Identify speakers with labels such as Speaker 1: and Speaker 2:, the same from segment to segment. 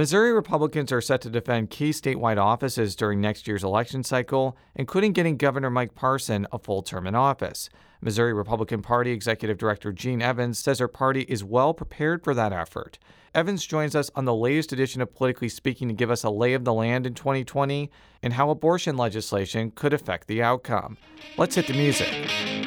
Speaker 1: Missouri Republicans are set to defend key statewide offices during next year's election cycle, including getting Governor Mike Parson a full term in office. Missouri Republican Party Executive Director Jean Evans says her party is well prepared for that effort. Evans joins us on the latest edition of Politically Speaking to give us a lay of the land in 2020 and how abortion legislation could affect the outcome. Let's hit the music.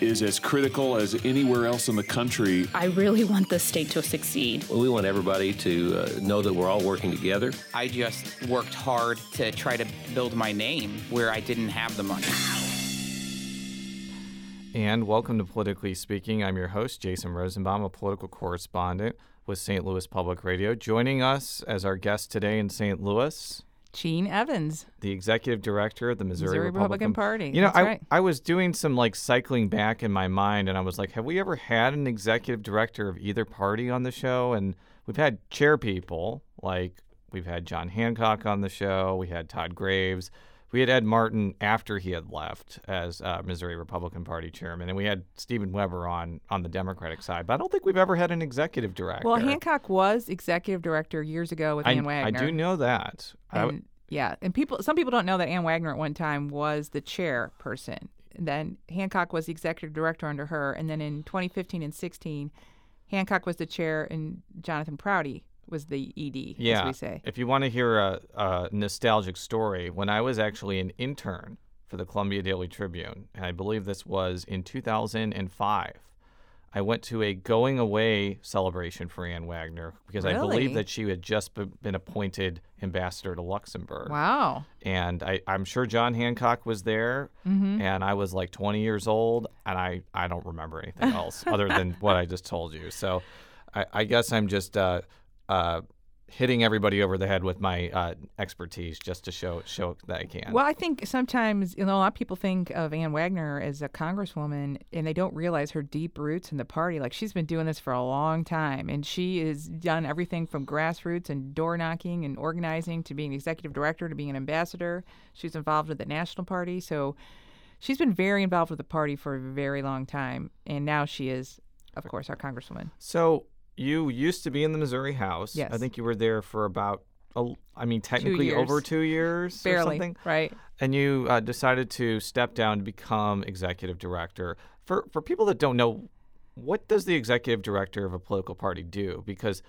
Speaker 2: is as critical as anywhere else in the country.
Speaker 3: I really want the state to succeed.
Speaker 4: Well, we want everybody to uh, know that we're all working together.
Speaker 5: I just worked hard to try to build my name where I didn't have the money.
Speaker 1: And welcome to Politically Speaking. I'm your host, Jason Rosenbaum, a political correspondent with St. Louis Public Radio. Joining us as our guest today in St. Louis,
Speaker 6: Jean Evans,
Speaker 1: the executive director of the Missouri,
Speaker 6: Missouri
Speaker 1: Republican,
Speaker 6: Republican Party.
Speaker 1: You know,
Speaker 6: That's
Speaker 1: I,
Speaker 6: right.
Speaker 1: I was doing some like cycling back in my mind, and I was like, have we ever had an executive director of either party on the show? And we've had chair people, like we've had John Hancock on the show, we had Todd Graves. We had Ed Martin after he had left as uh, Missouri Republican Party chairman, and we had Stephen Webber on on the Democratic side. But I don't think we've ever had an executive director.
Speaker 6: Well, Hancock was executive director years ago with
Speaker 1: I,
Speaker 6: Ann Wagner.
Speaker 1: I do know that. W-
Speaker 6: And, yeah, and people, some people don't know that Ann Wagner at one time was the chairperson. Then Hancock was the executive director under her, and then in 2015 and 16, Hancock was the chair, and Jonathan Prouty was the ED,
Speaker 1: yeah.
Speaker 6: as we say.
Speaker 1: If you want to hear a, a nostalgic story, when I was actually an intern for the Columbia Daily Tribune, and I believe this was in 2005, I went to a going away celebration for Ann Wagner because I believe that she had just been appointed ambassador to Luxembourg.
Speaker 6: Wow.
Speaker 1: And I, I'm sure John Hancock was there,
Speaker 6: Mm-hmm.
Speaker 1: and I was like 20 years old, and I, I don't remember anything else other than what I just told you. So I, I guess I'm just uh, uh, hitting everybody over the head with my uh, expertise just to show show that I can.
Speaker 6: Well, I think sometimes you know a lot of people think of Ann Wagner as a congresswoman, and they don't realize her deep roots in the party. Like she's been doing this for a long time, and she has done everything from grassroots and door knocking and organizing to being executive director to being an ambassador. She's involved with the national party, so she's been very involved with the party for a very long time, and now she is, of course, our congresswoman.
Speaker 1: so you used to be in the Missouri House.
Speaker 6: Yes.
Speaker 1: I think you were there for about, a, I mean, technically
Speaker 6: years.
Speaker 1: over two years or
Speaker 6: Barely,
Speaker 1: something.
Speaker 6: right?
Speaker 1: and you uh, decided to step down to become executive director. For for people that don't know, what does the executive director of a political party do? Because,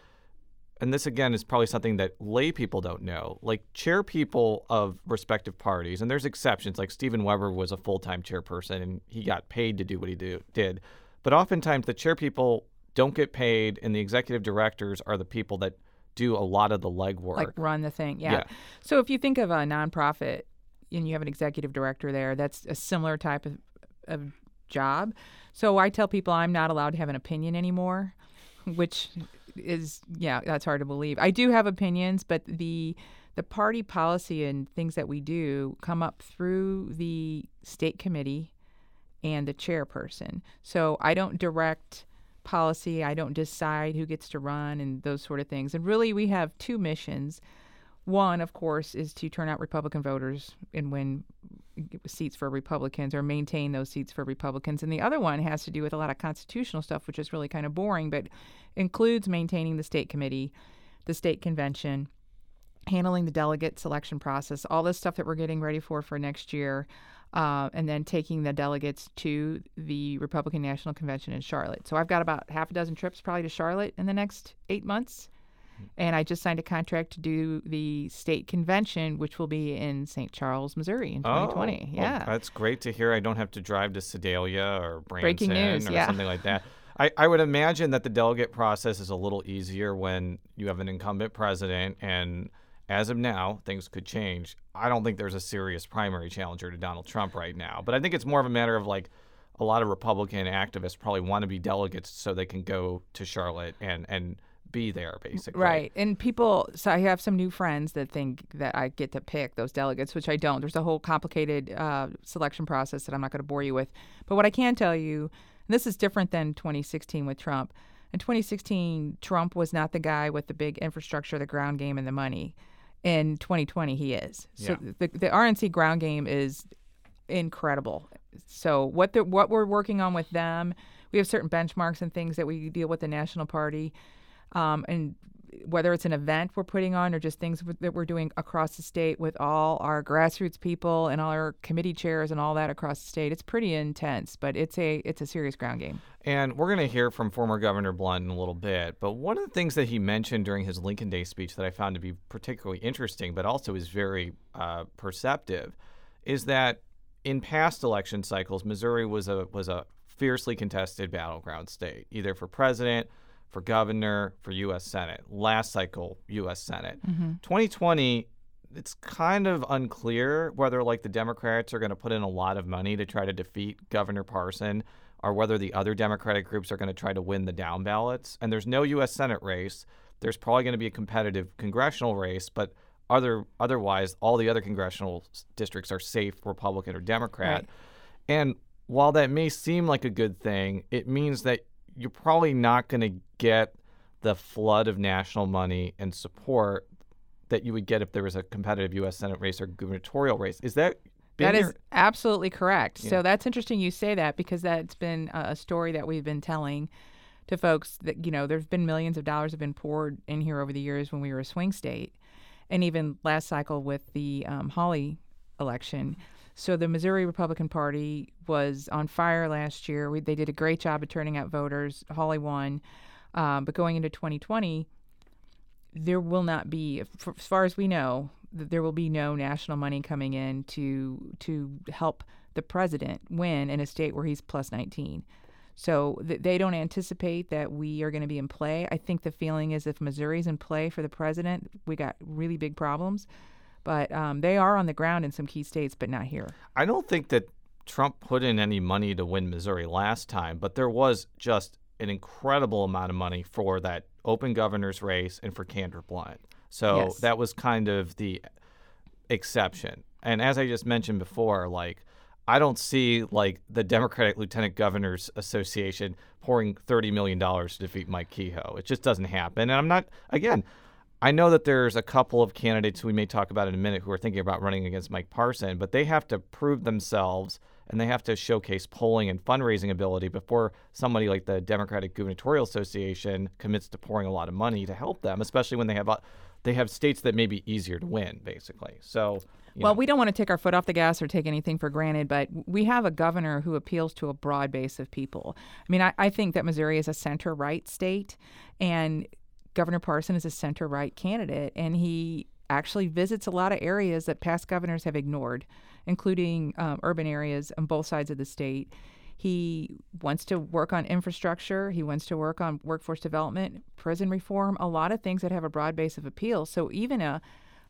Speaker 1: and this again is probably something that lay people don't know. Like chair people of respective parties, and there's exceptions. Like Stephen Webber was a full time chairperson, and he got paid to do what he do, did. But oftentimes the chair people don't get paid, and the executive directors are the people that do a lot of the legwork.
Speaker 6: like run the thing. Yeah.
Speaker 1: Yeah.
Speaker 6: So if you think of a nonprofit and you have an executive director there, that's a similar type of, of job. So I tell people I'm not allowed to have an opinion anymore, which is yeah, that's hard to believe. I do have opinions, but the the party policy and things that we do come up through the state committee and the chairperson. So I don't direct policy, I don't decide who gets to run and those sort of things. And really, we have two missions. One, of course, is to turn out Republican voters and win seats for Republicans or maintain those seats for Republicans. And the other one has to do with a lot of constitutional stuff, which is really kind of boring, but includes maintaining the state committee, the state convention, handling the delegate selection process, all this stuff that we're getting ready for for next year, uh, and then taking the delegates to the Republican National Convention in Charlotte. So I've got about half a dozen trips probably to Charlotte in the next eight months. And I just signed a contract to do the state convention, which will be in St. Charles, Missouri in 2020.
Speaker 1: Oh, well,
Speaker 6: yeah.
Speaker 1: that's great to hear. I don't have to drive to Sedalia or Branson
Speaker 6: news,
Speaker 1: or
Speaker 6: yeah.
Speaker 1: something like that. I, I would imagine that the delegate process is a little easier when you have an incumbent president, and as of now, things could change. I don't think there's a serious primary challenger to Donald Trump right now, but I think it's more of a matter of like a lot of Republican activists probably want to be delegates so they can go to Charlotte and and be there, basically.
Speaker 6: Right. And people, so I have some new friends that think that I get to pick those delegates, which I don't. There's a whole complicated uh, selection process that I'm not going to bore you with. But what I can tell you, and this is different than 2016 with Trump. In 2016, Trump was not the guy with the big infrastructure, the ground game, and the money. In 2020, he is. So
Speaker 1: Yeah.
Speaker 6: the, the RNC ground game is incredible. So what the, what we're working on with them, we have certain benchmarks and things that we deal with the national party, um, and whether it's an event we're putting on or just things that we're doing across the state with all our grassroots people and all our committee chairs and all that across the state, it's pretty intense. But it's a it's a serious ground game.
Speaker 1: And we're going to hear from former Governor Blunt in a little bit. But one of the things that he mentioned during his Lincoln Day speech that I found to be particularly interesting, but also is very uh, perceptive, is that in past election cycles, Missouri was a was a fiercely contested battleground state, either for president, for governor, for U.S. Senate. Last cycle, U.S. Senate. Mm-hmm. 2020. It's kind of unclear whether like the Democrats are going to put in a lot of money to try to defeat Governor Parson or whether the other Democratic groups are going to try to win the down ballots. And there's no U.S. Senate race. There's probably going to be a competitive congressional race, but other otherwise, all the other congressional districts are safe Republican or Democrat.
Speaker 6: Right.
Speaker 1: And while that may seem like a good thing, it means that you're probably not going to get the flood of national money and support that you would get if there was a competitive U.S. Senate race or gubernatorial race. Is that
Speaker 6: That is absolutely correct.
Speaker 1: Yeah.
Speaker 6: So that's interesting you say that because that's been a story that we've been telling to folks that you know there's been millions of dollars have been poured in here over the years when we were a swing state, and even last cycle with the um, Hawley election. So the Missouri Republican Party was on fire last year. We, they did a great job of turning out voters. Hawley won, um, but going into 2020, there will not be, f- as far as we know, there will be no national money coming in to to help the president win in a state where he's plus 19. So th- they don't anticipate that we are going to be in play. I think the feeling is if Missouri's in play for the president, we got really big problems. But um, they are on the ground in some key states, but not here.
Speaker 1: I don't think that Trump put in any money to win Missouri last time, but there was just an incredible amount of money for that open governor's race and for Kander Blunt. So
Speaker 6: Yes.
Speaker 1: that was kind of the exception. And as I just mentioned before, like I don't see like the Democratic Lieutenant Governors Association pouring thirty million dollars to defeat Mike Kehoe. It just doesn't happen. And I'm not again. I know that there's a couple of candidates we may talk about in a minute who are thinking about running against Mike Parson, but they have to prove themselves and they have to showcase polling and fundraising ability before somebody like the Democratic Gubernatorial Association commits to pouring a lot of money to help them, especially when they have uh, they have states that may be easier to win, basically. So,
Speaker 6: Well,
Speaker 1: know.
Speaker 6: we don't want to take our foot off the gas or take anything for granted, but we have a governor who appeals to a broad base of people. I mean, I, I think that Missouri is a center right state, and Governor Parson is a center right candidate, and he actually visits a lot of areas that past governors have ignored, including um, urban areas on both sides of the state. He wants to work on infrastructure. He wants to work on workforce development, prison reform, a lot of things that have a broad base of appeal. So even a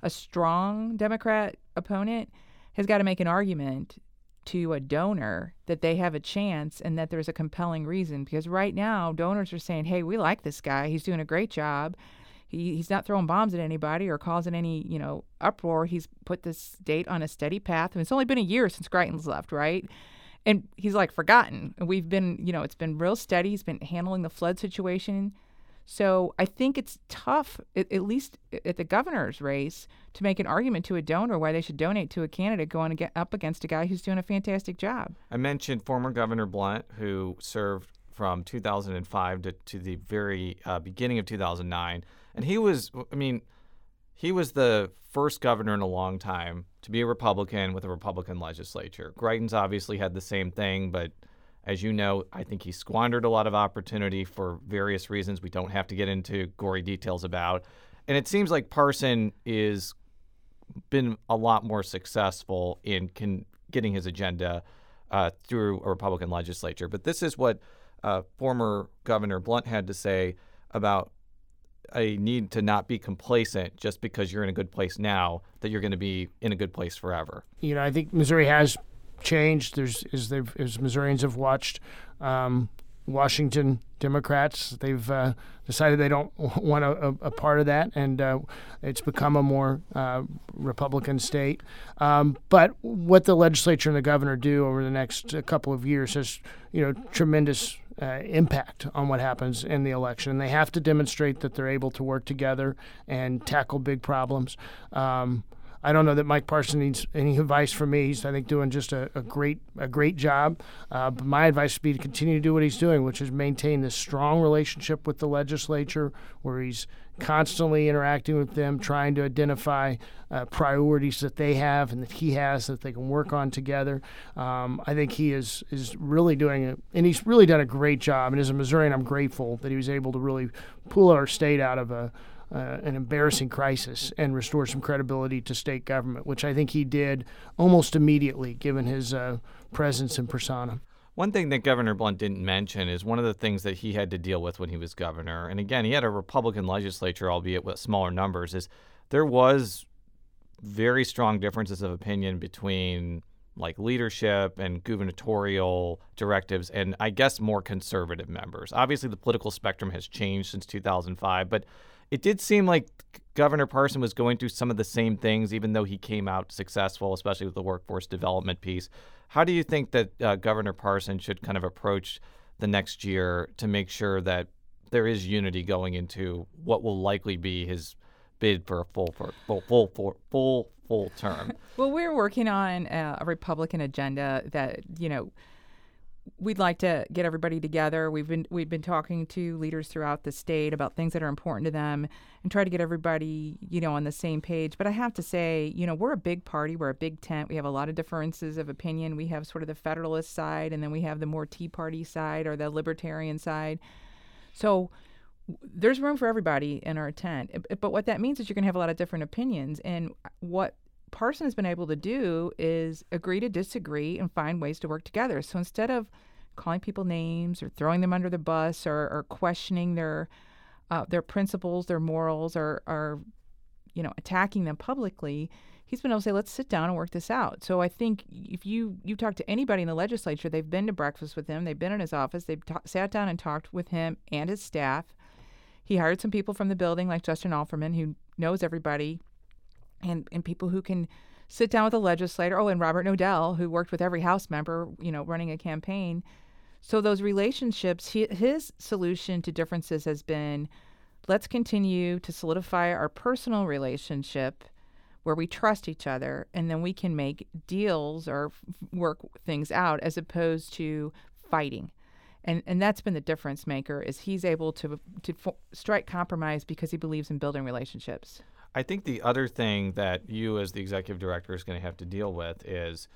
Speaker 6: a strong Democrat opponent has got to make an argument to a donor that they have a chance and that there's a compelling reason. Because right now, donors are saying, hey, we like this guy. He's doing a great job. He, he's not throwing bombs at anybody or causing any, you know, uproar. He's put this state on a steady path. And it's only been a year since Greitens left, right? And he's like forgotten. We've been, you know, it's been real steady. He's been handling the flood situation. So I think it's tough, at, least at the governor's race, to make an argument to a donor why they should donate to a candidate going up against a guy who's doing a fantastic job.
Speaker 1: I mentioned former Governor Blunt, who served from 2005 to, to the very uh, beginning of 2009. And he was, I mean, he was the first governor in a long time to be a Republican with a Republican legislature. Greitens obviously had the same thing, but as you know, I think he squandered a lot of opportunity for various reasons we don't have to get into gory details about. And it seems like Parson is been a lot more successful in can, getting his agenda uh, through a Republican legislature. But this is what uh, former Governor Blunt had to say about a need to not be complacent just because you're in a good place now, that you're going to be in a good place forever.
Speaker 7: You know, I think Missouri has changed. There's as they've as Missourians have watched um, Washington Democrats. They've uh, decided they don't want a, a, part of that, and uh, it's become a more uh, Republican state. Um, but what the legislature and the governor do over the next couple of years has, you know, tremendous uh, impact on what happens in the election. They have to demonstrate that they're able to work together and tackle big problems. Um, I don't know that Mike Parson needs any advice from me. He's, I think, doing just a, a great a great job. Uh, but my advice would be to continue to do what he's doing, which is maintain this strong relationship with the legislature, where he's constantly interacting with them, trying to identify uh, priorities that they have and that he has that they can work on together. Um, I think he is is really doing it, and he's really done a great job. And as a Missourian, I'm grateful that he was able to really pull our state out of a uh, an embarrassing crisis and restore some credibility to state government, which I think he did almost immediately, given his uh, presence and persona.
Speaker 1: One thing that Governor Blunt didn't mention is one of the things that he had to deal with when he was governor, and again, he had a Republican legislature, albeit with smaller numbers, is there was very strong differences of opinion between like leadership and gubernatorial directives and I guess more conservative members. Obviously the political spectrum has changed since 2005, but it did seem like Governor Parson was going through some of the same things, even though he came out successful, especially with the workforce development piece. How do you think that uh, Governor Parson should kind of approach the next year to make sure that there is unity going into what will likely be his bid for a full for full full full full, full term?
Speaker 6: well, we're working on a, a Republican agenda that you know we'd like to get everybody together. We've been we've been talking to leaders throughout the state about things that are important to them and try to get everybody, you know, on the same page. But I have to say, you know, we're a big party, we're a big tent. We have a lot of differences of opinion. We have sort of the federalist side and then we have the more Tea Party side or the libertarian side. So there's room for everybody in our tent. But what that means is you're going to have a lot of different opinions and what Parson has been able to do is agree to disagree and find ways to work together. So instead of calling people names or throwing them under the bus or, or questioning their uh, their principles, their morals, or, or you know attacking them publicly, he's been able to say, let's sit down and work this out. So I think if you you talk to anybody in the legislature, they've been to breakfast with him, they've been in his office, they've ta- sat down and talked with him and his staff. He hired some people from the building, like Justin Alferman, who knows everybody and and people who can sit down with a legislator. Oh, and Robert Knodel, who worked with every House member, you know, running a campaign. So those relationships, he, his solution to differences has been, let's continue to solidify our personal relationship where we trust each other and then we can make deals or work things out as opposed to fighting and and that's been the difference maker is he's able to to strike compromise because he believes in building relationships
Speaker 1: I think the other thing that you, as the executive director, is going to have to deal with is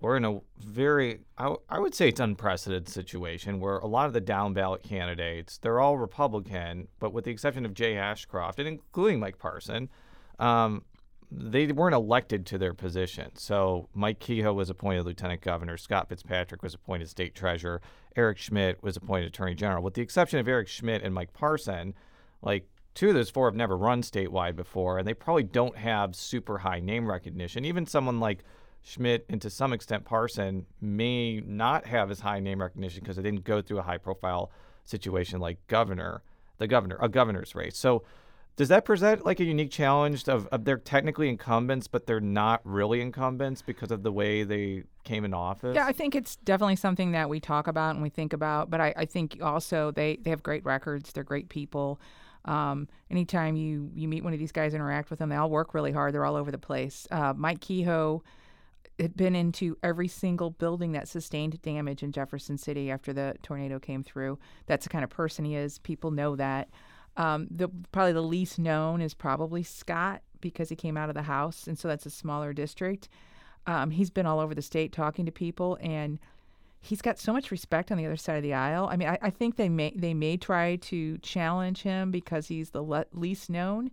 Speaker 1: we're in a very, I, I would say it's unprecedented situation where a lot of the down ballot candidates, they're all Republican, but with the exception of Jay Ashcroft and including Mike Parson, um, they weren't elected to their position. So Mike Kehoe was appointed lieutenant governor. Scott Fitzpatrick was appointed state treasurer. Eric Schmitt was appointed attorney general. With the exception of Eric Schmitt and Mike Parson, like two of those four have never run statewide before, and they probably don't have super high name recognition. Even someone like Schmitt and to some extent Parson may not have as high name recognition because they didn't go through a high profile situation like governor, the governor, a governor's race. So does that present like a unique challenge of, of they're technically incumbents, but they're not really incumbents because of the way they came in office?
Speaker 6: Yeah, I think it's definitely something that we talk about and we think about, but I, I think also they, they have great records, they're great people. Um, anytime you you meet one of these guys, interact with them, they all work really hard. They're all over the place. Uh, Mike Kehoe had been into every single building that sustained damage in Jefferson City after the tornado came through. That's the kind of person he is. People know that. Um, the probably the least known is probably Scott because he came out of the House, and so that's a smaller district. Um, he's been all over the state talking to people, and he's got so much respect on the other side of the aisle. I mean, I, I think they may they may try to challenge him because he's the le- least known.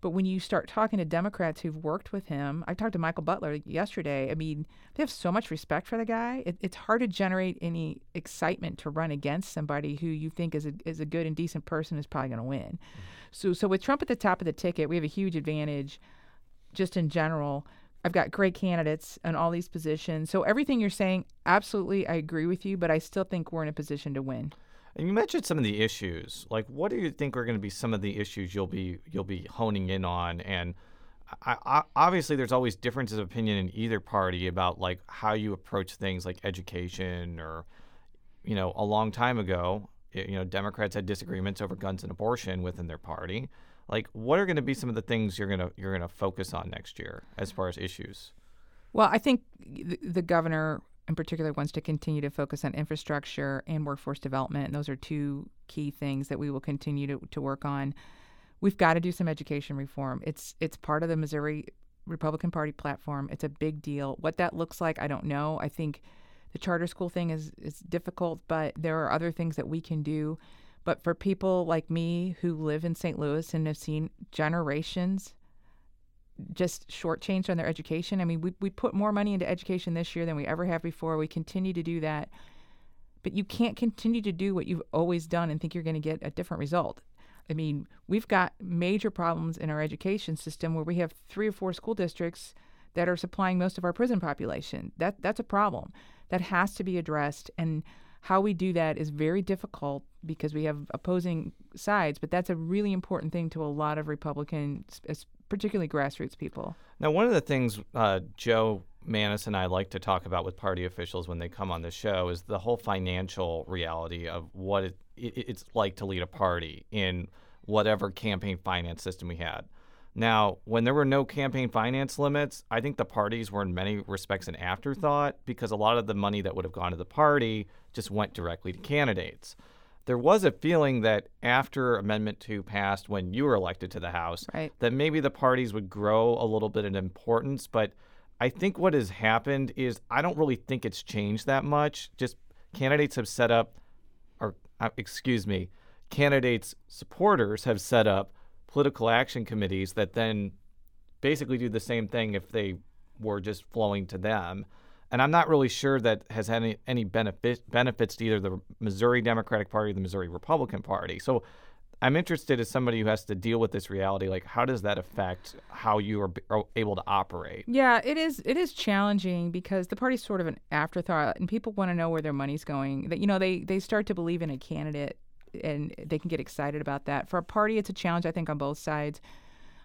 Speaker 6: But when you start talking to Democrats who've worked with him, I talked to Michael Butler yesterday. I mean, they have so much respect for the guy. It, it's hard to generate any excitement to run against somebody who you think is a, is a good and decent person is probably going to win. Mm-hmm. So, so with Trump at the top of the ticket, we have a huge advantage just in general I've got great candidates in all these positions. So everything you're saying, absolutely, I agree with you, but I still think we're in a position to win.
Speaker 1: And you mentioned some of the issues. Like, what do you think are going to be some of the issues you'll be you'll be honing in on? And I, I, obviously, there's always differences of opinion in either party about like how you approach things like education or, you know, a long time ago, you know, Democrats had disagreements over guns and abortion within their party. Like, what are going to be some of the things you're gonna you're gonna focus on next year as far as issues?
Speaker 6: Well, I think the, the governor in particular wants to continue to focus on infrastructure and workforce development. And those are two key things that we will continue to, to work on. We've got to do some education reform. It's it's part of the Missouri Republican Party platform. It's a big deal. What that looks like, I don't know. I think the charter school thing is is difficult, but there are other things that we can do. But for people like me who live in St. Louis and have seen generations just shortchanged on their education. I mean, we, we put more money into education this year than we ever have before. We continue to do that. But you can't continue to do what you've always done and think you're going to get a different result. I mean, we've got major problems in our education system where we have three or four school districts that are supplying most of our prison population. That that's a problem that has to be addressed and how we do that is very difficult because we have opposing sides, but that's a really important thing to a lot of Republicans, particularly grassroots people.
Speaker 1: Now, one of the things uh, Jo Mannies and I like to talk about with party officials when they come on the show is the whole financial reality of what it, it, it's like to lead a party in whatever campaign finance system we had. Now, when there were no campaign finance limits, I think the parties were in many respects an afterthought because a lot of the money that would have gone to the party just went directly to candidates there was a feeling that after Amendment 2 passed when you were elected to the House,
Speaker 6: right.
Speaker 1: that maybe the parties would grow a little bit in importance. But I think what has happened is I don't really think it's changed that much. Just candidates have set up, or uh, excuse me, candidates' supporters have set up political action committees that then basically do the same thing if they were just flowing to them and I'm not really sure that has any any benefit benefits to either the Missouri Democratic Party or the Missouri Republican Party. So I'm interested as somebody who has to deal with this reality. Like, how does that affect how you are, are able to operate?
Speaker 6: Yeah, it is. It is challenging because the party's sort of an afterthought, and people want to know where their money's going. That you know, they they start to believe in a candidate, and they can get excited about that. For a party, it's a challenge. I think on both sides.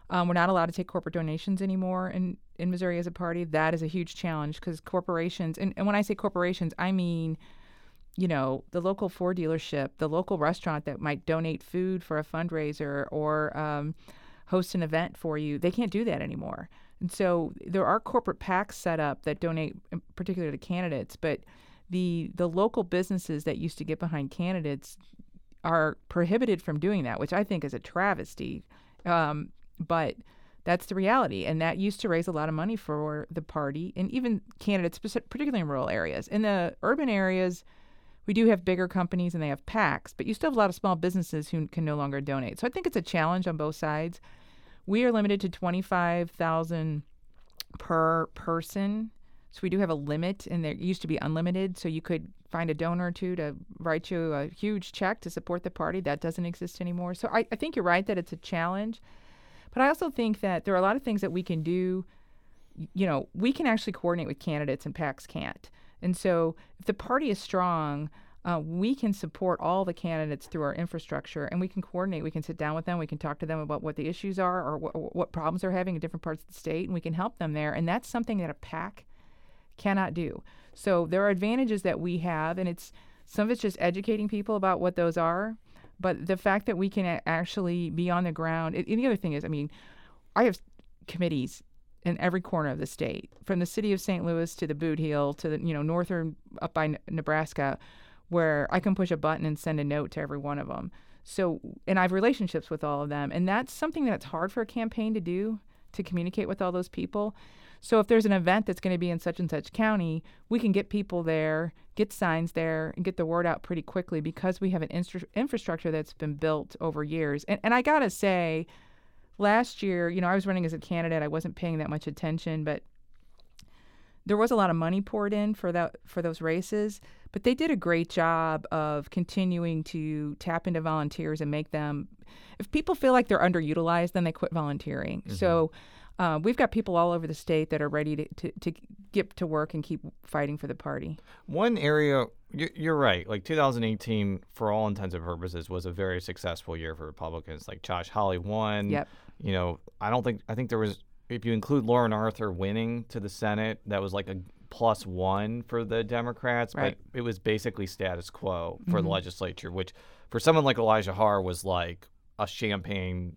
Speaker 6: Um, we're not allowed to take corporate donations anymore in, in Missouri as a party. That is a huge challenge because corporations, and, and when I say corporations, I mean, you know, the local Ford dealership, the local restaurant that might donate food for a fundraiser or um, host an event for you, they can't do that anymore. And so there are corporate PACs set up that donate, particularly to candidates, but the the local businesses that used to get behind candidates are prohibited from doing that, which I think is a travesty. Um, but that's the reality. And that used to raise a lot of money for the party and even candidates, particularly in rural areas. In the urban areas, we do have bigger companies and they have PACs, but you still have a lot of small businesses who can no longer donate. So I think it's a challenge on both sides. We are limited to 25,000 per person. So we do have a limit, and there used to be unlimited. So you could find a donor or two to write you a huge check to support the party. That doesn't exist anymore. So I, I think you're right that it's a challenge. But I also think that there are a lot of things that we can do. You know, we can actually coordinate with candidates and PACs can't. And so if the party is strong, uh, we can support all the candidates through our infrastructure and we can coordinate. We can sit down with them. We can talk to them about what the issues are or wh- what problems they're having in different parts of the state, and we can help them there. And that's something that a PAC cannot do. So there are advantages that we have, and it's some of it's just educating people about what those are. But the fact that we can actually be on the ground, and the other thing is, I mean, I have committees in every corner of the state, from the city of St. Louis to the Boot Heel to the you know northern up by Nebraska, where I can push a button and send a note to every one of them. So, and I have relationships with all of them, and that's something that's hard for a campaign to do to communicate with all those people. So if there's an event that's going to be in such and such county, we can get people there, get signs there, and get the word out pretty quickly because we have an infrastructure that's been built over years. And, and I got to say, last year, you know, I was running as a candidate. I wasn't paying that much attention, but there was a lot of money poured in for that for those races, but they did a great job of continuing to tap into volunteers and make them if people feel like they're underutilized, then they quit volunteering. Mm-hmm. So uh, we've got people all over the state that are ready to, to, to get to work and keep fighting for the party.
Speaker 1: One area, you're right. Like 2018, for all intents and purposes, was a very successful year for Republicans. Like Josh Hawley won.
Speaker 6: Yep.
Speaker 1: You know, I don't think I think there was if you include Lauren Arthur winning to the Senate, that was like a plus one for the Democrats,
Speaker 6: right.
Speaker 1: but it was basically status quo for
Speaker 6: mm-hmm.
Speaker 1: the legislature, which for someone like Elijah Haahr was like a champagne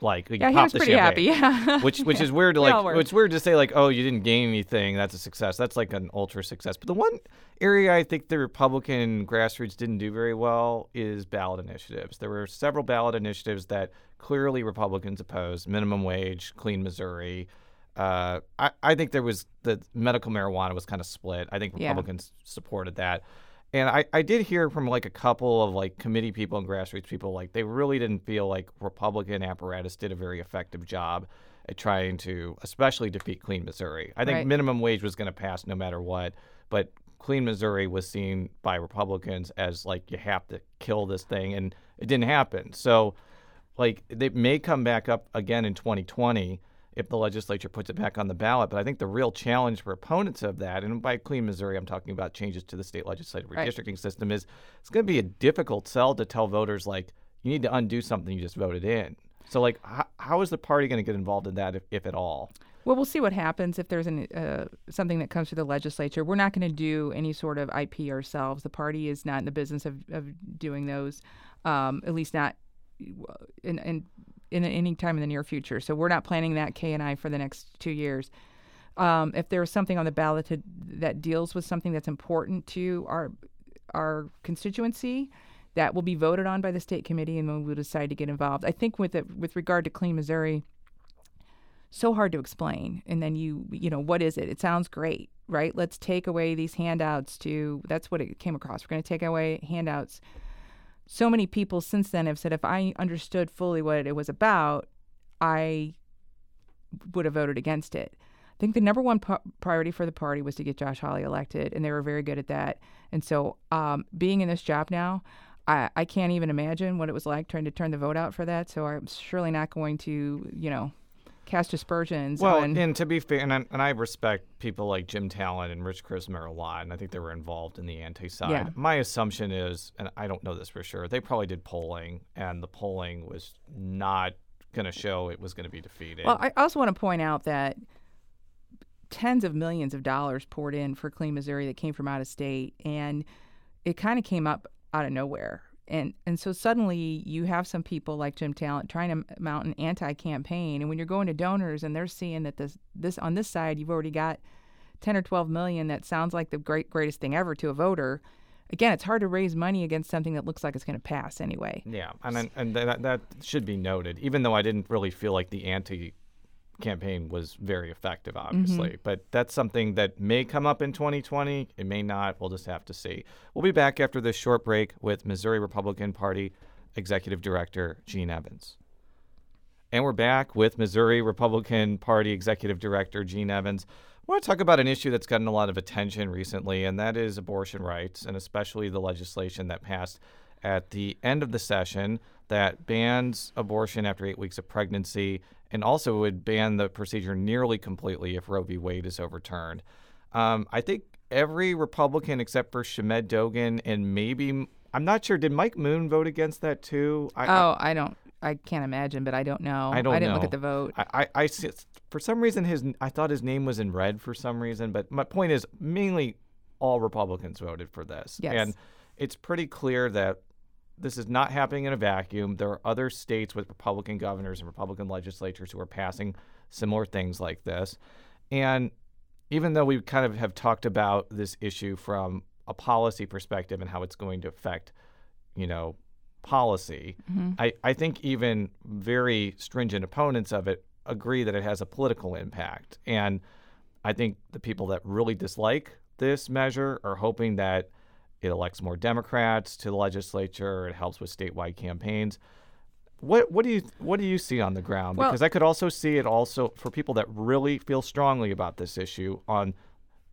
Speaker 1: like
Speaker 6: yeah,
Speaker 1: he was
Speaker 6: pretty
Speaker 1: champagne,
Speaker 6: happy. Yeah,
Speaker 1: which which
Speaker 6: yeah.
Speaker 1: is weird to like. It's weird to say like, oh, you didn't gain anything. That's a success. That's like an ultra success. But the one area I think the Republican grassroots didn't do very well is ballot initiatives. There were several ballot initiatives that clearly Republicans opposed: minimum wage, clean Missouri. Uh, I, I think there was the medical marijuana was kind of split. I think Republicans yeah. supported that. And I, I did hear from like a couple of like committee people and grassroots people like they really didn't feel like Republican apparatus did a very effective job at trying to especially defeat Clean Missouri. I think
Speaker 6: right.
Speaker 1: minimum wage was going to pass no matter what, but Clean Missouri was seen by Republicans as like you have to kill this thing and it didn't happen. So like they may come back up again in 2020 if the legislature puts it back on the ballot. But I think the real challenge for opponents of that, and by clean Missouri, I'm talking about changes to the state legislative
Speaker 6: right.
Speaker 1: redistricting system, is it's going to be a difficult sell to tell voters like you need to undo something you just voted in. So like, how, how is the party going to get involved in that, if, if at all?
Speaker 6: Well, we'll see what happens if there's an, uh, something that comes through the legislature. We're not going to do any sort of IP ourselves. The party is not in the business of, of doing those, um, at least not in, in in any time in the near future. So we're not planning that K and I for the next two years. Um, if there's something on the ballot to, that deals with something that's important to our our constituency, that will be voted on by the state committee, and then we'll decide to get involved. I think with it, with regard to Clean Missouri, so hard to explain. And then you you know what is it? It sounds great, right? Let's take away these handouts. To that's what it came across. We're going to take away handouts so many people since then have said if I understood fully what it was about, I would have voted against it. I think the number one p- priority for the party was to get Josh Hawley elected, and they were very good at that. And so, um, being in this job now, I, I can't even imagine what it was like trying to turn the vote out for that. So I'm surely not going to, you know, cast aspersions.
Speaker 1: Well,
Speaker 6: on...
Speaker 1: and to be fair, and I, and I respect people like Jim Talent and Rich Chrismer a lot, and I think they were involved in the anti side.
Speaker 6: Yeah.
Speaker 1: My assumption is, and I don't know this for sure, they probably did polling, and the polling was not going to show it was going to be defeated.
Speaker 6: Well, I also want to point out that tens of millions of dollars poured in for Clean Missouri that came from out of state, and it kind of came up out of nowhere and and so suddenly you have some people like Jim Talent trying to mount an anti-campaign, and when you're going to donors and they're seeing that this this on this side you've already got ten or twelve million that sounds like the great greatest thing ever to a voter. Again, it's hard to raise money against something that looks like it's going to pass anyway.
Speaker 1: Yeah, and and that that should be noted. Even though I didn't really feel like the anti campaign was very effective, obviously.
Speaker 6: Mm-hmm.
Speaker 1: But that's something that may come up in 2020. It may not. We'll just have to see. We'll be back after this short break with Missouri Republican Party Executive Director Jean Evans. And we're back with Missouri Republican Party Executive Director Jean Evans. I want to talk about an issue that's gotten a lot of attention recently, and that is abortion rights, and especially the legislation that passed at the end of the session that bans abortion after eight weeks of pregnancy and also would ban the procedure nearly completely if Roe v. Wade is overturned. Um, I think every Republican except for Shamed Dogan and maybe I'm not sure. Did Mike Moon vote against that too?
Speaker 6: I, oh, I, I don't. I can't imagine, but I don't know.
Speaker 1: I don't.
Speaker 6: I didn't
Speaker 1: know.
Speaker 6: look at the vote.
Speaker 1: I, I, I, for some reason his I thought his name was in red for some reason, but my point is mainly all Republicans voted for this,
Speaker 6: yes.
Speaker 1: and it's pretty clear that this is not happening in a vacuum. There are other states with Republican governors and Republican legislatures who are passing similar things like this. And even though we kind of have talked about this issue from a policy perspective and how it's going to affect, you know, policy,
Speaker 6: mm-hmm.
Speaker 1: I, I think even very stringent opponents of it agree that it has a political impact. And I think the people that really dislike this measure are hoping that it elects more Democrats to the legislature. It helps with statewide campaigns. What what do you what do you see on the ground?
Speaker 6: Well,
Speaker 1: because I could also see it also for people that really feel strongly about this issue on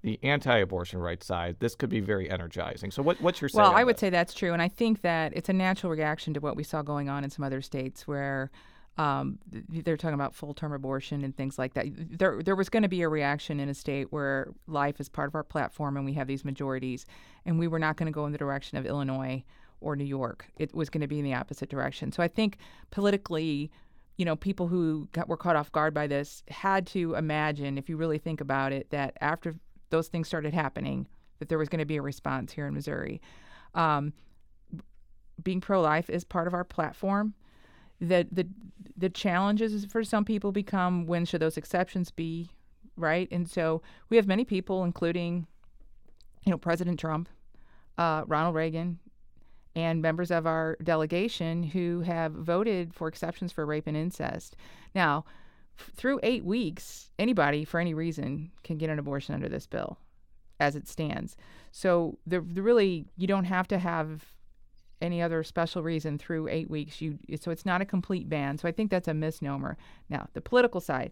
Speaker 1: the anti-abortion rights side. This could be very energizing. So what what's your
Speaker 6: well? I would say that's true, and I think that it's a natural reaction to what we saw going on in some other states where Um, they're talking about full-term abortion and things like that. There, there was going to be a reaction in a state where life is part of our platform and we have these majorities, and we were not going to go in the direction of Illinois or New York. It was going to be in the opposite direction. So I think politically, you know, people who got, were caught off guard by this had to imagine, if you really think about it, that after those things started happening, that there was going to be a response here in Missouri. Um, being pro-life is part of our platform. The the the challenges for some people become when should those exceptions be, right? And so we have many people, including, you know, President Trump, uh, Ronald Reagan, and members of our delegation who have voted for exceptions for rape and incest. Now, f- through eight weeks, anybody for any reason can get an abortion under this bill as it stands. So the, the really you don't have to have any other special reason through eight weeks. You so it's not a complete ban. So I think that's a misnomer. Now the political side,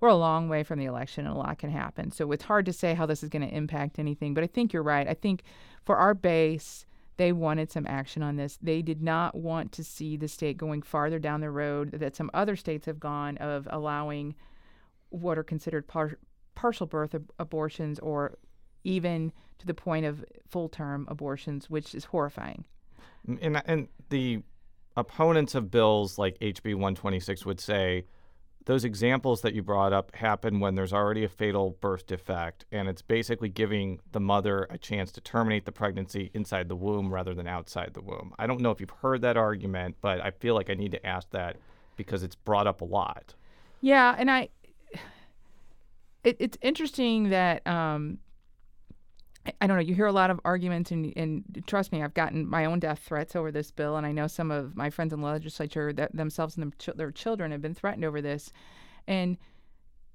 Speaker 6: we're a long way from the election, and a lot can happen. So it's hard to say how this is going to impact anything. But I think you're right. I think for our base, they wanted some action on this. They did not want to see the state going farther down the road that some other states have gone of allowing what are considered par- partial birth ab- abortions or even to the point of full term abortions, which is horrifying.
Speaker 1: And, and the opponents of bills like HB 126 would say those examples that you brought up happen when there's already a fatal birth defect, and it's basically giving the mother a chance to terminate the pregnancy inside the womb rather than outside the womb. I don't know if you've heard that argument, but I feel like I need to ask that because it's brought up a lot.
Speaker 6: Yeah, and I, it, it's interesting that um, I don't know. You hear a lot of arguments, and, and trust me, I've gotten my own death threats over this bill, and I know some of my friends in the legislature that themselves and their children have been threatened over this. And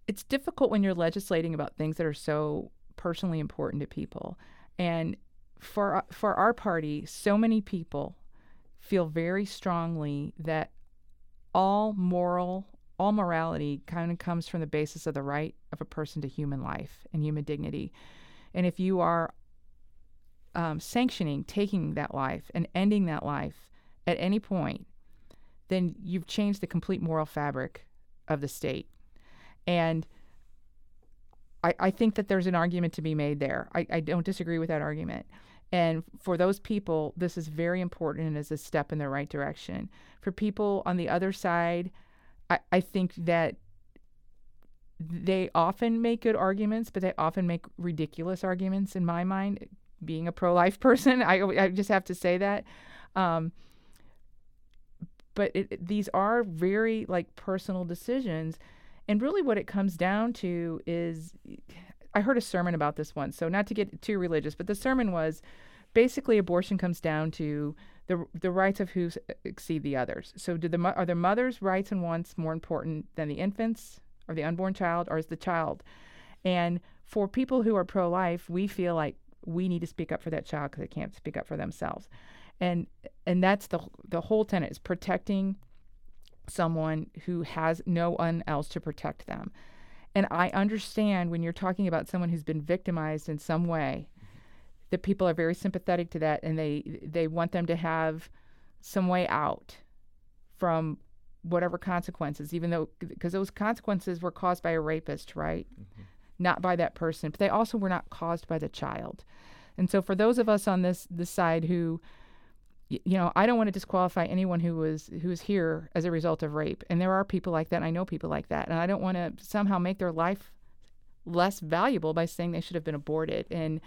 Speaker 6: it's difficult when you're legislating about things that are so personally important to people. And for for our party, so many people feel very strongly that all moral, all morality kind of comes from the basis of the right of a person to human life and human dignity. And if you are um, sanctioning taking that life and ending that life at any point, then you've changed the complete moral fabric of the state. And I, I think that there's an argument to be made there. I, I don't disagree with that argument. And for those people, this is very important and is a step in the right direction. For people on the other side, I, I think that they often make good arguments, but they often make ridiculous arguments in my mind. Being a pro life person, I, I just have to say that. Um, but it, these are very like personal decisions. And really, what it comes down to is I heard a sermon about this once. So, not to get too religious, but the sermon was basically abortion comes down to the the rights of who exceed the others. So, do the are the mother's rights and wants more important than the infants or the unborn child, or is the child? And for people who are pro life, we feel like we need to speak up for that child because they can't speak up for themselves. And and that's the the whole tenet is protecting someone who has no one else to protect them. And I understand when you're talking about someone who's been victimized in some way, that people are very sympathetic to that and they they want them to have some way out from whatever consequences, even though because those consequences were caused by a rapist, right? Mm-hmm. Not by that person, but they also were not caused by the child. And so, for those of us on this this side who, you know, I don't want to disqualify anyone who was who is here as a result of rape, and there are people like that. I know people like that, and I don't want to somehow make their life less valuable by saying they should have been aborted. And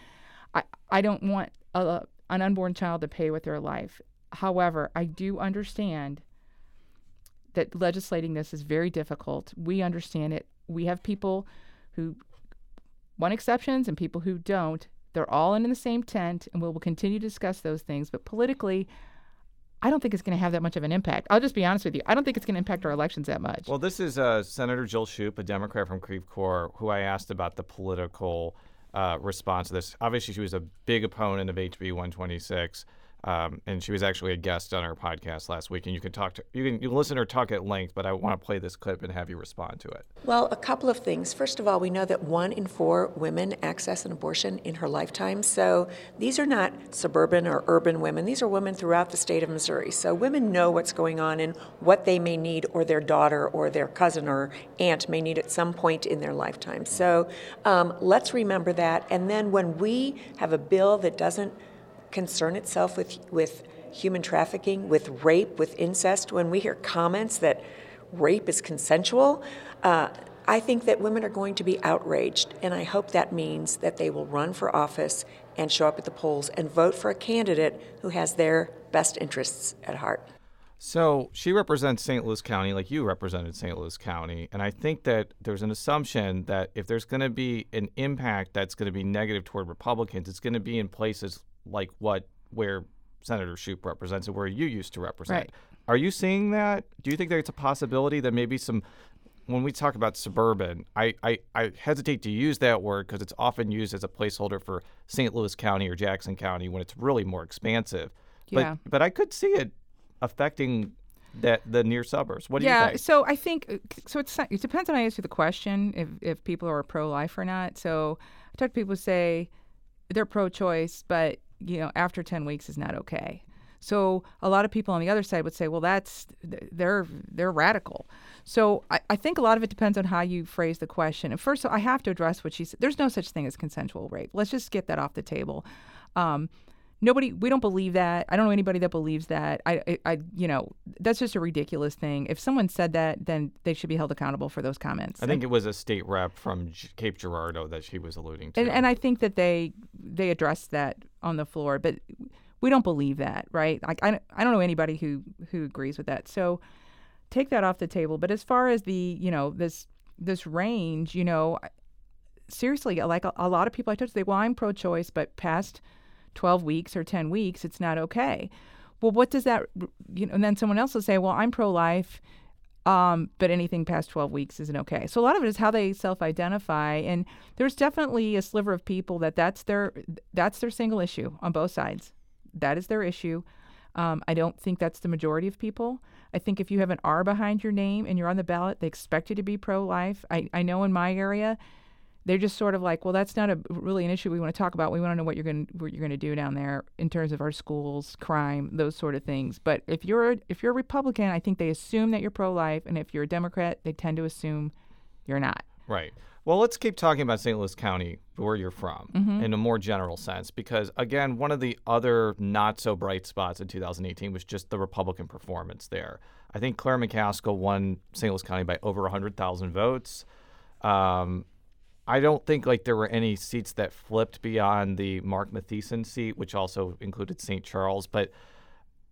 Speaker 6: I I don't want a, an unborn child to pay with their life. However, I do understand that legislating this is very difficult. We understand it. We have people who want exceptions and people who don't. They're all in the same tent, and we will continue to discuss those things. But politically, I don't think it's going to have that much of an impact. I'll just be honest with you. I don't think it's going to impact our elections that much.
Speaker 1: Well, this is uh, Senator Jill Schupp, a Democrat from Creve Coeur, who I asked about the political uh, response to this. Obviously, she was a big opponent of HB 126. Um, and she was actually a guest on our podcast last week, and you can talk to you can you listen to her talk at length. But I want to play this clip and have you respond to it.
Speaker 8: Well, a couple of things. First of all, we know that one in four women access an abortion in her lifetime. So these are not suburban or urban women. These are women throughout the state of Missouri. So women know what's going on and what they may need, or their daughter, or their cousin, or aunt may need at some point in their lifetime. So um, let's remember that. And then when we have a bill that doesn't concern itself with with human trafficking, with rape, with incest, when we hear comments that rape is consensual, uh, I think that women are going to be outraged, and I hope that means that they will run for office and show up at the polls and vote for a candidate who has their best interests at heart.
Speaker 1: So she represents St. Louis County like you represented St. Louis County. And I think that there's an assumption that if there's going to be an impact that's going to be negative toward Republicans, it's going to be in places like what where Senator Shoup represents and where you used to represent.
Speaker 6: Right.
Speaker 1: Are you seeing that? Do you think that it's a possibility that maybe some when we talk about suburban, I, I, I hesitate to use that word because it's often used as a placeholder for St. Louis County or Jackson County when it's really more expansive.
Speaker 6: Yeah.
Speaker 1: But but I could see it affecting that the near suburbs. What do
Speaker 6: yeah,
Speaker 1: you think? Yeah.
Speaker 6: So I think uh, so. It's it depends on how I answer the question if if people are pro-life or not. So I talk to people who say they're pro-choice, but you know after ten weeks is not okay. So a lot of people on the other side would say, well, that's they're they're radical. So I, I think a lot of it depends on how you phrase the question. And first, all, I have to address what she said. There's no such thing as consensual rape. Let's just get that off the table. Um, nobody we don't believe that. I don't know anybody that believes that. I, I, I you know that's just a ridiculous thing. If someone said that then they should be held accountable for those comments.
Speaker 1: I think it was a state rep from Cape Girardeau that she was alluding to.
Speaker 6: and, and i think that they they addressed that on the floor but we don't believe that right? Like I, I don't know anybody who who agrees with that. So take that off the table. But as far as the you know this this range you know seriously like a, a lot of people i talked to say well i'm pro-choice but past 12 weeks or 10 weeks, it's not okay. Well, what does that, you know, and then someone else will say, well, I'm pro life, um, but anything past 12 weeks isn't okay. So a lot of it is how they self identify. And there's definitely a sliver of people that that's their, that's their single issue on both sides. That is their issue. Um, I don't think that's the majority of people. I think if you have an R behind your name and you're on the ballot, they expect you to be pro life. I, I know in my area, they're just sort of like, well, that's not a really an issue we want to talk about. We want to know what you're going what you're going to do down there in terms of our schools, crime, those sort of things. But if you're if you're a Republican, I think they assume that you're pro-life, and if you're a Democrat, they tend to assume you're not.
Speaker 1: Right. Well, let's keep talking about St. Louis County, where you're from,
Speaker 6: Mhm.
Speaker 1: in a more general sense, because again, one of the other not so bright spots in 2018 was just the Republican performance there. I think Claire McCaskill won St. Louis County by over 100,000 votes. Um, I don't think like there were any seats that flipped beyond the Mark Matheson seat, which also included St. Charles. But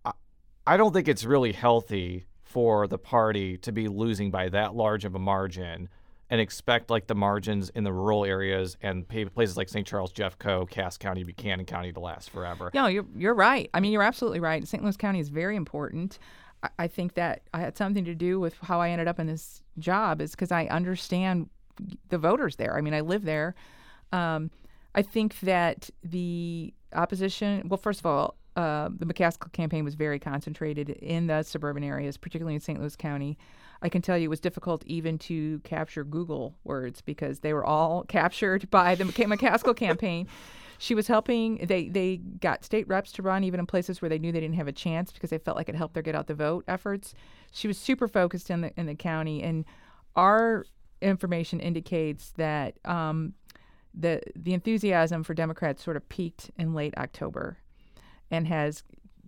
Speaker 1: I, I don't think it's really healthy for the party to be losing by that large of a margin and expect like the margins in the rural areas and places like St. Charles, Jeffco, Cass County, Buchanan County to last forever.
Speaker 6: No, you're you're right. I mean, you're absolutely right. St. Louis County is very important. I, I think that I had something to do with how I ended up in this job, is because I understand the voters there. I mean, I live there. Um, I think that the opposition. Well, first of all, uh, the McCaskill campaign was very concentrated in the suburban areas, particularly in St. Louis County. I can tell you it was difficult even to capture Google words because they were all captured by the McCaskill campaign. She was helping. They they got state reps to run even in places where they knew they didn't have a chance because they felt like it helped their get out the vote efforts. She was super focused in the in the county, and our information indicates that um, the the enthusiasm for Democrats sort of peaked in late October, and has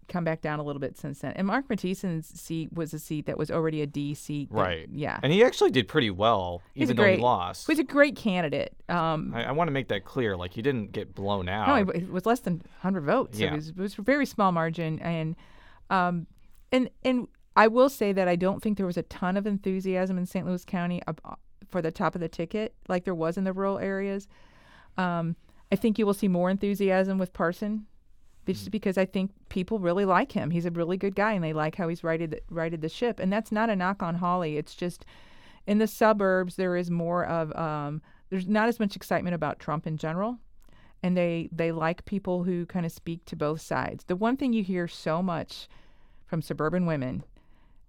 Speaker 6: come back down a little bit since then. And Mark Matheson's seat was a seat that was already a D seat.
Speaker 1: Right.
Speaker 6: yeah.
Speaker 1: And he actually did pretty well,
Speaker 6: He's
Speaker 1: even
Speaker 6: a
Speaker 1: though he lost.
Speaker 6: He's a great candidate. Um,
Speaker 1: I, I want to make that clear. Like he didn't get blown out.
Speaker 6: no, it was less than 100 votes.
Speaker 1: Yeah.
Speaker 6: It, was, it was a very small margin, and um, and and I will say that I don't think there was a ton of enthusiasm in St. Louis County ab- for the top of the ticket like there was in the rural areas. Um, I think you will see more enthusiasm with Parson, just
Speaker 1: Mm.
Speaker 6: because I think people really like him. He's a really good guy, and they like how he's righted the, righted the ship. And that's not a knock on Hawley. It's just in the suburbs there is more of um, there's not as much excitement about Trump in general, and they they like people who kind of speak to both sides. The one thing you hear so much from suburban women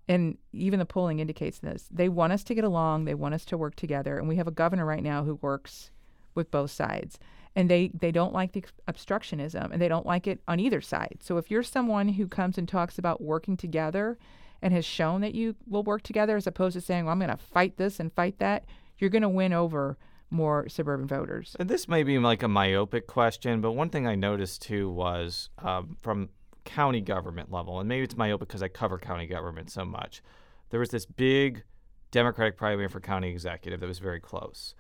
Speaker 6: and even the polling indicates this. They want us to get along, they want us to work together, and we have a governor right now who works with both sides. And they, they don't like the obstructionism and they don't like it on either side. So if you're someone who comes and talks about working together and has shown that you will work together as opposed to saying, well, I'm going to fight this and fight that, you're going to win over more suburban voters.
Speaker 1: And this may be like a myopic question, but one thing I noticed too was um, from county government level, and maybe it's myopic because I cover county government so much. There was this big Democratic primary for county executive that was very close.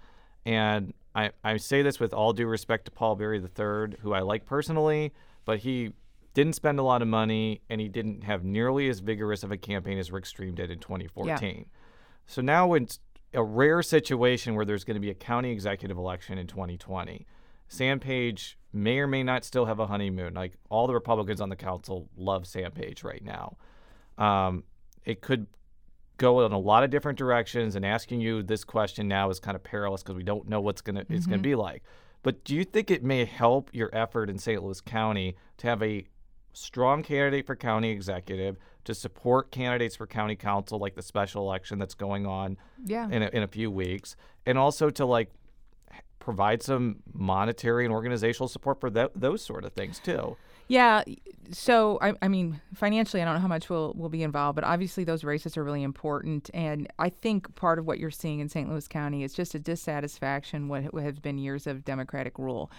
Speaker 1: And I, I say this with all due respect to Paul Berry III, who I like personally, but he didn't spend a lot of money and he didn't have nearly as vigorous of a campaign as Rick Stream did in 2014. Yeah. So now it's a rare situation where there's going to be a county executive election in 2020. Sam Page may or may not still have a honeymoon. Like all the Republicans on the council love Sam Page right now. Um, it could go in a lot of different directions, and asking you this question now is kind of perilous because we don't know what's gonna mm-hmm. it's gonna mm-hmm. be like. But do you think it may help your effort in St. Louis County to have a strong candidate for county executive to support candidates for county council, like the special election that's going on
Speaker 6: yeah.
Speaker 1: in, a, in a few weeks, and also to like provide some monetary and organizational support for th- those sort of things too.
Speaker 6: Yeah. So I, I mean, financially, I don't know how much will will be involved, but obviously those races are really important. And I think part of what you're seeing in St. Louis County is just a dissatisfaction with what have been years of Democratic rule,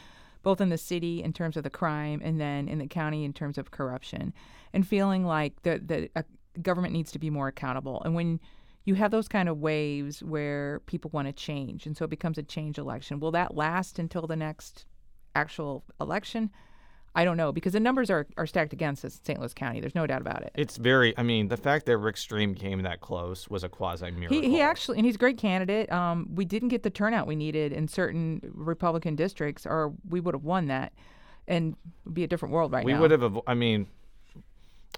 Speaker 6: both in the city in terms of the crime, and then in the county in terms of corruption, and feeling like the the government needs to be more accountable. And when you have those kind of waves where people want to change, and so it becomes a change election. Will that last until the next actual election? I don't know because the numbers are, are stacked against us in St. Louis County. There's no doubt about it.
Speaker 1: It's very. I mean, the fact that Rick Stream came that close was a quasi miracle.
Speaker 6: He, he actually, and he's a great candidate. Um, we didn't get the turnout we needed in certain Republican districts, or we would have won that, and be a different world right
Speaker 1: we
Speaker 6: now.
Speaker 1: We would have. I mean,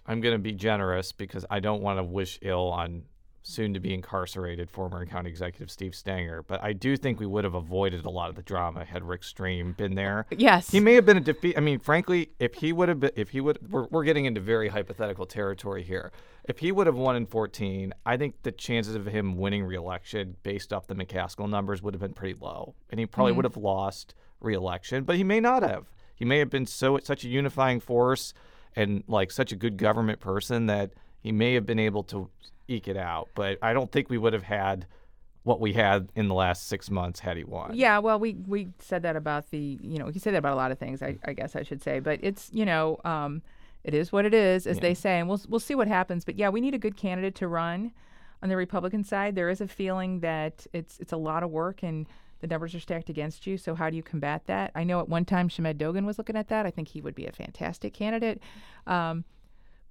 Speaker 1: I'm going to be generous because I don't want to wish ill on soon to be incarcerated former county executive Steve Stenger. But I do think we would have avoided a lot of the drama had Rick Stream been there.
Speaker 6: Yes.
Speaker 1: He may have been a defeat. I mean, frankly, if he would have been, if he would, we're, we're getting into very hypothetical territory here. If he would have won in 14, I think the chances of him winning reelection based off the McCaskill numbers would have been pretty low. And he probably mm-hmm. would have lost reelection, but he may not have. He may have been so such a unifying force and like such a good government person that he may have been able to eke it out. But I don't think we would have had what we had in the last six months had he won.
Speaker 6: Yeah, well, we we said that about the you know he said that about a lot of things. I, I guess I should say, but it's you know um, it is what it is, as yeah. they say, and we'll we'll see what happens. But yeah, we need a good candidate to run on the Republican side. There is a feeling that it's it's a lot of work and the numbers are stacked against you. So how do you combat that? I know at one time Shamed Dogan was looking at that. I think he would be a fantastic candidate. Um,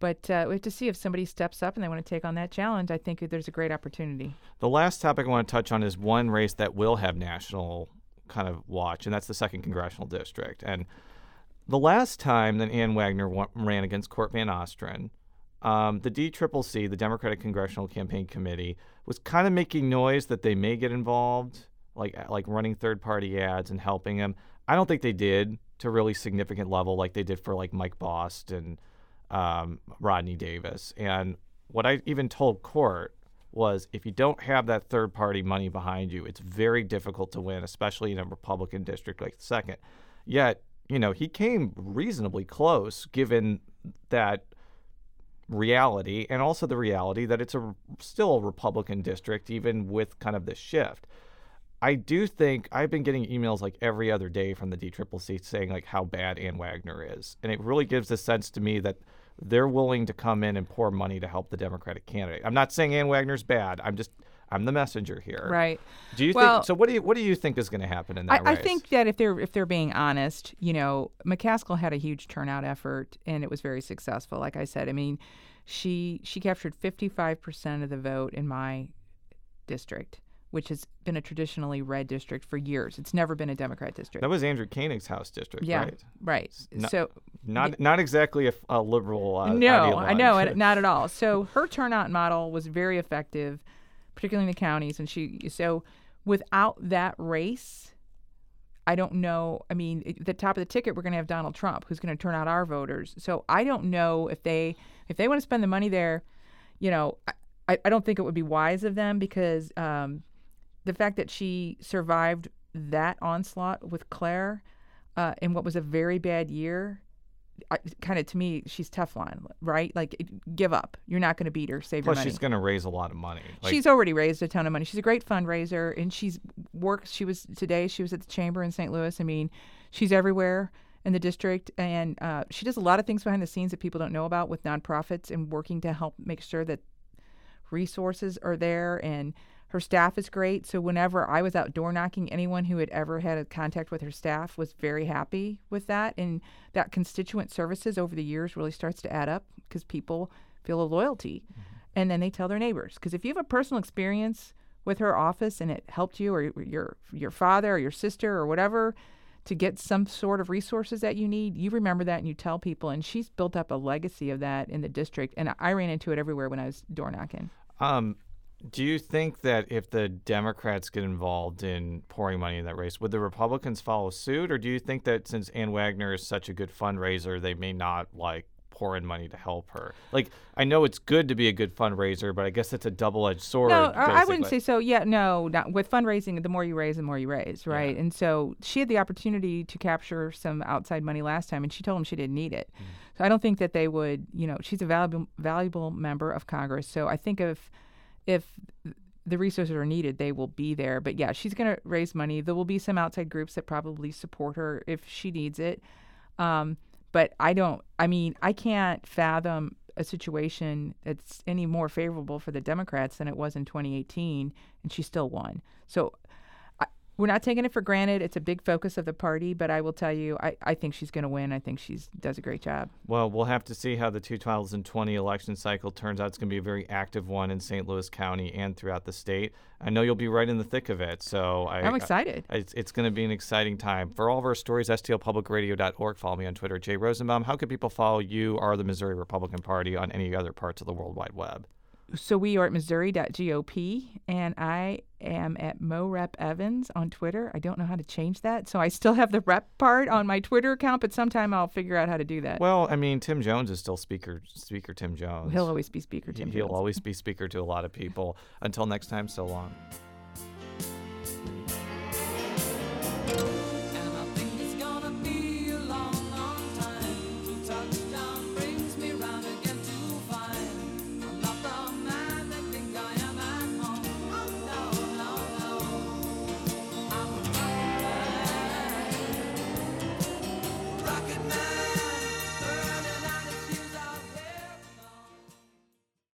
Speaker 6: but uh, we have to see if somebody steps up and they want to take on that challenge. I think there's a great opportunity.
Speaker 1: The last topic I want to touch on is one race that will have national kind of watch, and that's the second congressional district. And the last time that Ann Wagner wa- ran against Cort VanOstran, um, the DCCC, the Democratic Congressional Campaign Committee, was kind of making noise that they may get involved, like like running third-party ads and helping them. I don't think they did to a really significant level, like they did for like Mike Bost and um, Rodney Davis. And what I even told Cort was if you don't have that third party money behind you, it's very difficult to win, especially in a Republican district like the second. Yet, you know, he came reasonably close given that reality and also the reality that it's a still a Republican district even with kind of this shift. I do think I've been getting emails like every other day from the DCCC saying like how bad Ann Wagner is. And it really gives a sense to me that they're willing to come in and pour money to help the Democratic candidate. I'm not saying Ann Wagner's bad. I'm just I'm the messenger here.
Speaker 6: Right.
Speaker 1: Do you
Speaker 6: well,
Speaker 1: think so? What do you what do you think is going to happen in that
Speaker 6: I,
Speaker 1: race?
Speaker 6: I think that if they're if they're being honest, you know, McCaskill had a huge turnout effort and it was very successful. Like I said, I mean, she she captured 55 percent of the vote in my district which has been a traditionally red district for years. It's never been a Democrat district.
Speaker 1: That was Andrew Koenig's House district,
Speaker 6: yeah,
Speaker 1: right?
Speaker 6: Right.
Speaker 1: Not,
Speaker 6: so
Speaker 1: not not exactly a, a liberal. Uh,
Speaker 6: no, I know, not at all. So her turnout model was very effective, particularly in the counties, and she so without that race. I don't know. I mean, at the top of the ticket, we're going to have Donald Trump, who's going to turn out our voters. So I don't know if they if they want to spend the money there. You know, I, I don't think it would be wise of them because um, the fact that she survived that onslaught with Claire uh, in what was a very bad year kind of to me, she's Teflon, right? Like, give up. You're not going to beat her. Save
Speaker 1: Plus,
Speaker 6: your money.
Speaker 1: she's going to raise a lot of money.
Speaker 6: Like, she's already raised a ton of money. She's a great fundraiser, and she's works. She was today. She was at the chamber in St. Louis. I mean, she's everywhere in the district, and uh, she does a lot of things behind the scenes that people don't know about with nonprofits and working to help make sure that resources are there and her staff is great. So whenever I was out door knocking, anyone who had ever had a contact with her staff was very happy with that. And that constituent services over the years really starts to add up because people feel a loyalty. Mm-hmm. And then they tell their neighbors. Because if you have a personal experience with her office and it helped you or your your father or your sister or whatever to get some sort of resources that you need, you remember that and you tell people. And she's built up a legacy of that in the district. And I ran into it everywhere when I was door knocking.
Speaker 1: Um, do you think that if the Democrats get involved in pouring money in that race, would the Republicans follow suit? Or do you think that since Ann Wagner is such a good fundraiser, they may not like pour in money to help her? Like, I know it's good to be a good fundraiser, but I guess it's a double edged sword.
Speaker 6: No, basically. I wouldn't say so. Yeah, no, not, with fundraising, the more you raise, the more you raise, right? Yeah. And so she had the opportunity to capture some outside money last time, and she told them she didn't need it. Mm. So I don't think that they would, you know, she's a valuable, valuable member of Congress. So I think if if the resources are needed, they will be there. But yeah, she's going to raise money. There will be some outside groups that probably support her if she needs it. Um, but I don't, I mean, I can't fathom a situation that's any more favorable for the Democrats than it was in 2018, and she still won. So we're not taking it for granted. It's a big focus of the party, but I will tell you, I, I think she's going to win. I think she does a great job.
Speaker 1: Well, we'll have to see how the 2020 election cycle turns out. It's going to be a very active one in St. Louis County and throughout the state. I know you'll be right in the thick of it, so I,
Speaker 6: am excited.
Speaker 1: I, it's, it's going to be an exciting time. For all of our stories, stlpublicradio.org. Follow me on Twitter, Jay Rosenbaum. How can people follow you or the Missouri Republican Party on any other parts of the World Wide Web?
Speaker 6: So we are at missouri.gop and i am at mo rep evans on twitter. I don't know how to change that so i still have the rep part on my twitter account but sometime i'll figure out how to do that.
Speaker 1: Well i mean tim jones is still speaker speaker tim jones.
Speaker 6: He'll always be speaker tim
Speaker 1: he'll
Speaker 6: jones.
Speaker 1: always be speaker to a lot of people. Until next time so long